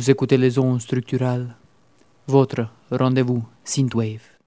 Vous écoutez les ondes structurales. Votre rendez-vous Synthwave.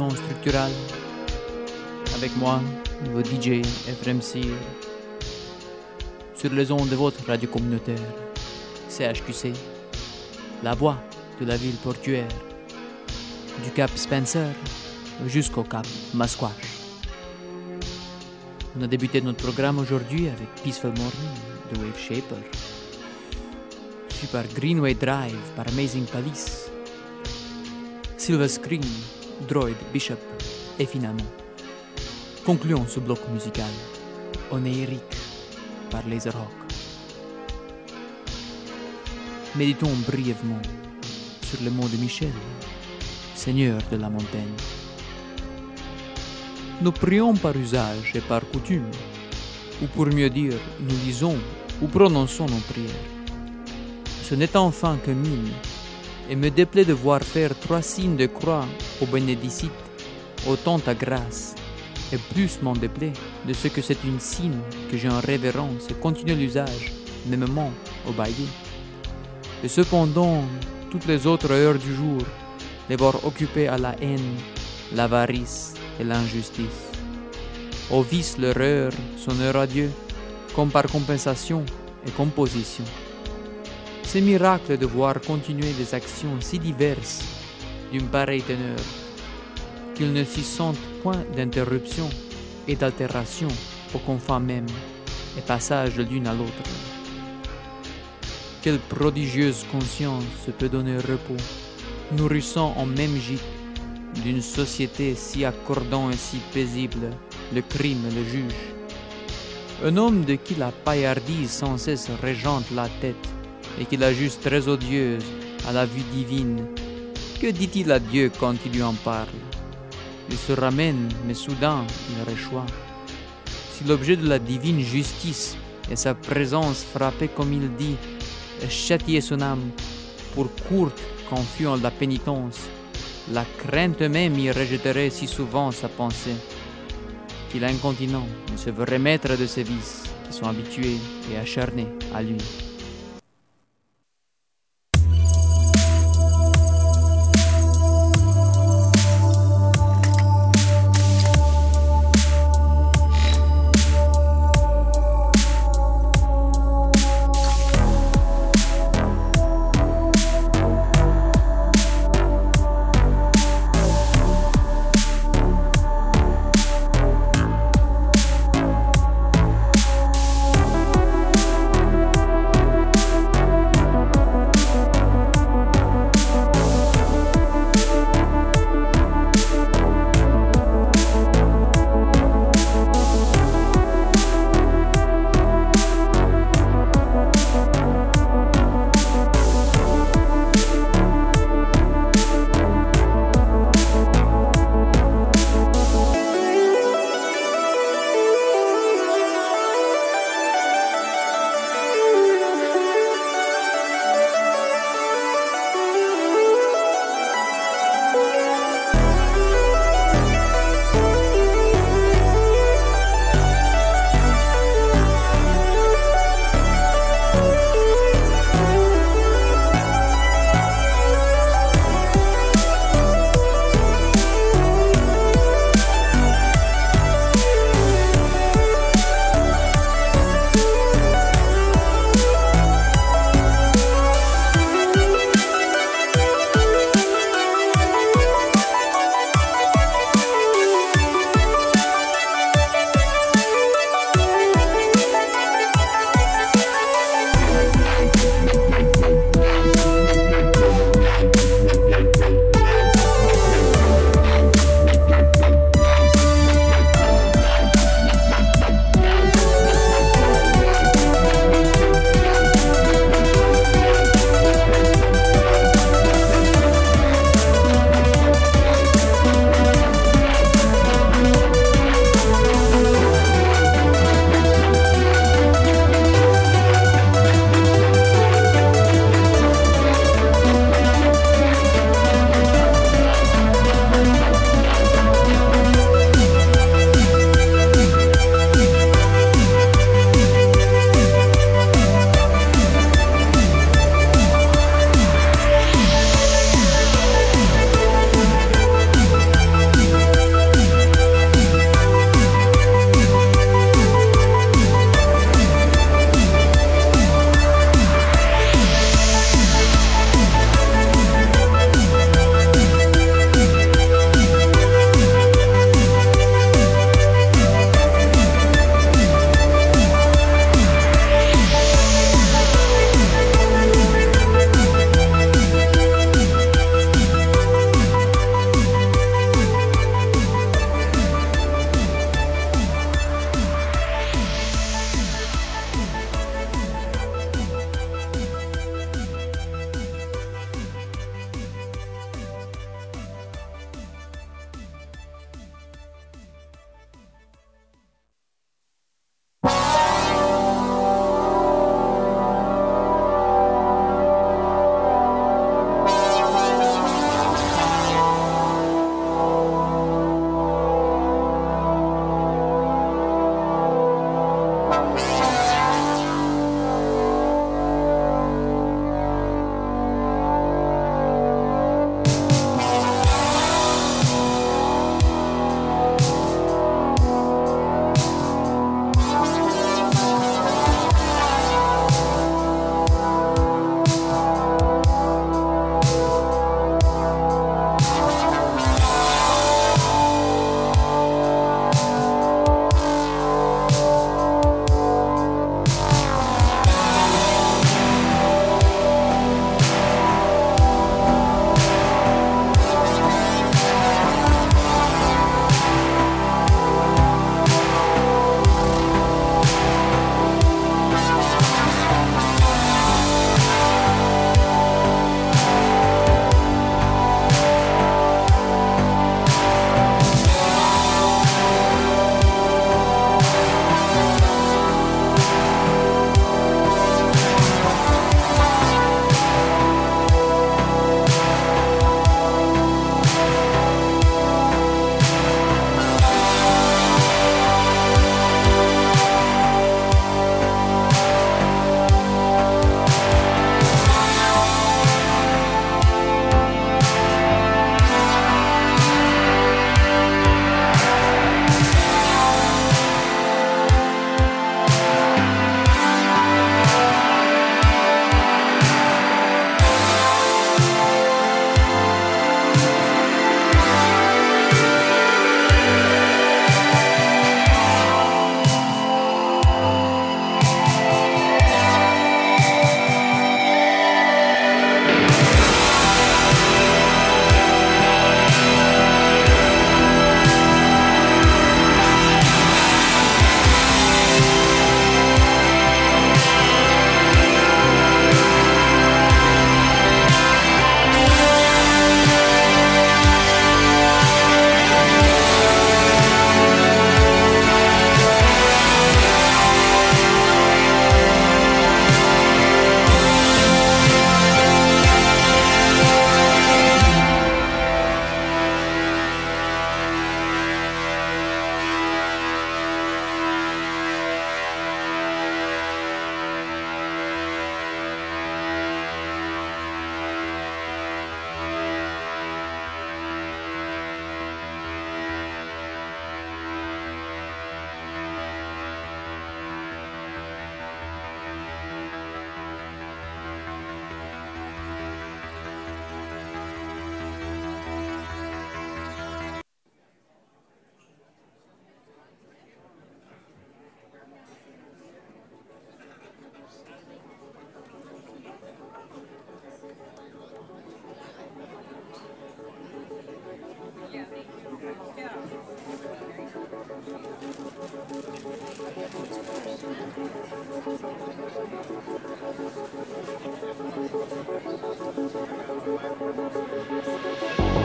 Ondes structurales avec moi, votre DJ FMC, sur les ondes de votre radio communautaire, CHQC, la voix de la ville portuaire, du Cap Spencer jusqu'au Cap Masquash. On a débuté notre programme aujourd'hui avec Peaceful Morning de Wave Shaper, suivi par Greenway Drive par Amazing Palace, Silver Screen, Droid, Bishop et finalement, concluons ce bloc musical, Onirique par Laserhawk. Méditons brièvement sur le mot de Michel, Seigneur de la montagne. Nous prions par usage et par coutume, ou pour mieux dire, nous lisons ou prononçons nos prières. Ce n'est enfin que mine, et me déplaît de voir faire trois signes de croix au bénédicite, autant ta grâce, et plus m'en déplaît de ce que c'est une signe que j'ai en révérence et continue l'usage, mêmement au bailli. Et cependant, toutes les autres heures du jour, les voir occupées à la haine, l'avarice et l'injustice. Au vice leur heure, son heure à Dieu, comme par compensation et composition. C'est miracle de voir continuer des actions si diverses d'une pareille teneur, qu'ils ne s'y sentent point d'interruption et d'altération au confins même et passage de l'une à l'autre. Quelle prodigieuse conscience peut donner repos, nourrissant en même gîte d'une société si accordant et si paisible le crime le juge. Un homme de qui la paillardise sans cesse régente la tête et qui la juge très odieuse à la vue divine. Que dit-il à Dieu quand il lui en parle? Il se ramène, mais soudain il réchoit. Si l'objet de la divine justice est sa présence frappée comme il dit, et châtier son âme pour courte qu'en fût la pénitence, la crainte même y rejetterait si souvent sa pensée, qu'il incontinent ne se veut remettre de ses vices qui sont habitués et acharnés à lui.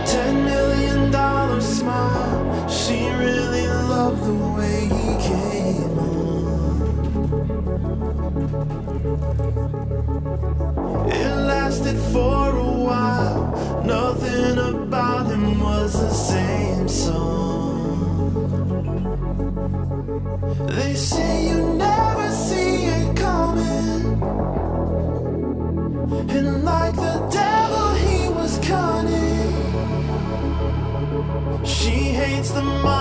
Ten million dollar smile. She really loved the way he came on. It lasted for a while. Nothing. the mind.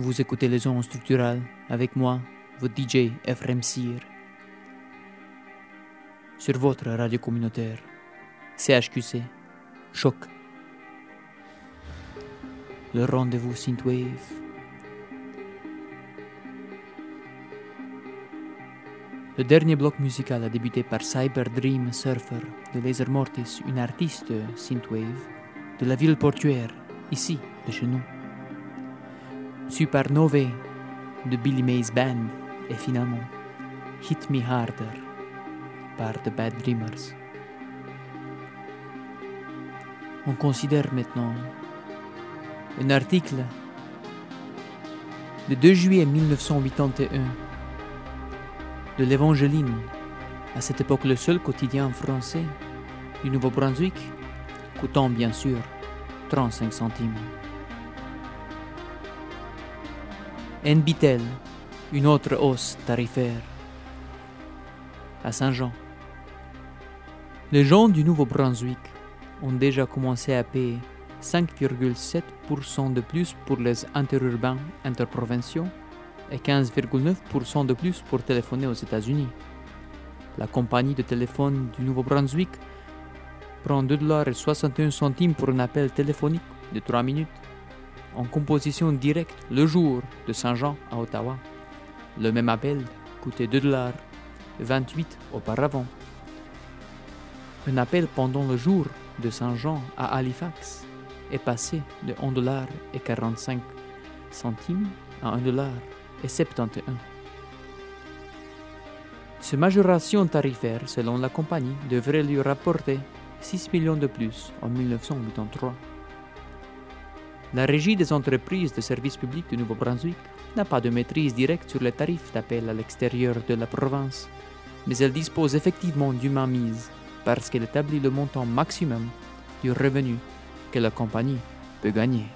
Vous écoutez les ondes structurales avec moi, votre DJ Ephraim Sir. Sur votre radio communautaire, CHQC, Choc. Le rendez-vous Synthwave. Le dernier bloc musical a débuté par Cyber Dream Surfer de Laser Mortis, une artiste synthwave de la ville portuaire, ici, de chez nous. Supernové de Billy Mays Band et finalement Hit Me Harder par The Bad Dreamers. On considère maintenant un article de 2 juillet 1981 de l'Évangéline, à cette époque le seul quotidien français du Nouveau-Brunswick, coûtant bien sûr 35 centimes. NBTEL, une autre hausse tarifaire. À Saint-Jean. Les gens du Nouveau-Brunswick ont déjà commencé à payer 5,7% de plus pour les interurbains interprovinciaux et 15,9% de plus pour téléphoner aux États-Unis. La compagnie de téléphone du Nouveau-Brunswick prend 2,61 centimes pour un appel téléphonique de 3 minutes en composition directe le jour de Saint-Jean à Ottawa. Le même appel coûtait 2 dollars 28 auparavant. Un appel pendant le jour de Saint-Jean à Halifax est passé de 1 dollar et 45 centimes à 1 dollar et 71. Cette majoration tarifaire, selon la compagnie, devrait lui rapporter 6 millions de plus en 1983. La Régie des entreprises de services publics du Nouveau-Brunswick n'a pas de maîtrise directe sur les tarifs d'appel à l'extérieur de la province, mais elle dispose effectivement d'une mainmise parce qu'elle établit le montant maximum du revenu que la compagnie peut gagner.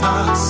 stars.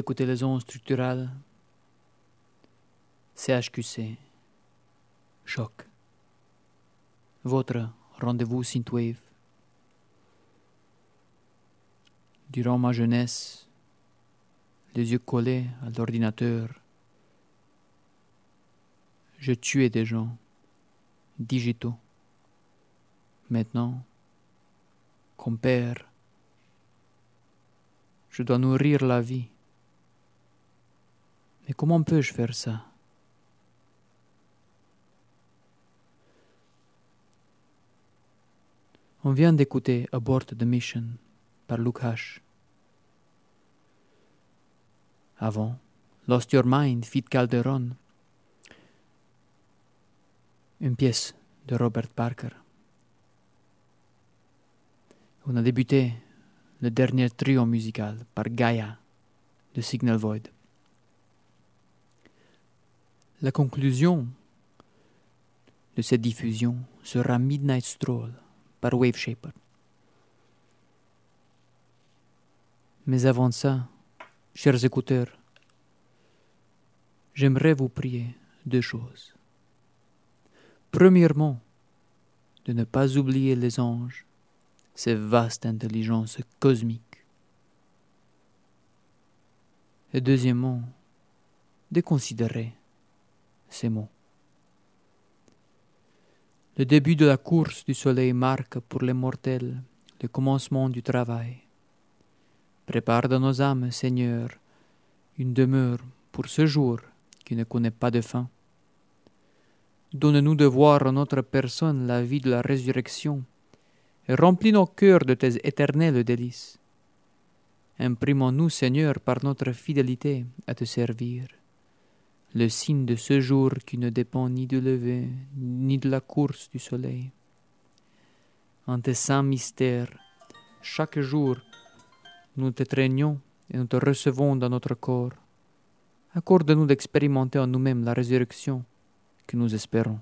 Écoutez les ondes structurales CHQC Choc Votre rendez-vous synthwave Durant ma jeunesse, les yeux collés à l'ordinateur, je tuais des gens digitaux. Maintenant, comme père, je dois nourrir la vie. Mais comment peux-je faire ça? On vient d'écouter Abort the Mission par Luke. Avant, Lost Your Mind, Fit Calderon. Une pièce de Robert Parker. On a débuté le dernier trio musical par Gaia de Signal Void. La conclusion de cette diffusion sera Midnight Stroll par Wave Shaper. Mais avant ça, chers écouteurs, j'aimerais vous prier deux choses. Premièrement, de ne pas oublier les anges, ces vastes intelligences cosmiques. Et deuxièmement, de considérer ces mots. Le début de la course du soleil marque pour les mortels le commencement du travail. Prépare dans nos âmes, Seigneur, une demeure pour ce jour qui ne connaît pas de fin. Donne-nous de voir en notre personne la vie de la résurrection et remplis nos cœurs de tes éternels délices. Imprimons-nous, Seigneur, par notre fidélité à te servir le signe de ce jour qui ne dépend ni du lever, ni de la course du soleil. En tes saints mystères, chaque jour, nous te traignons et nous te recevons dans notre corps. Accorde-nous d'expérimenter en nous-mêmes la résurrection que nous espérons.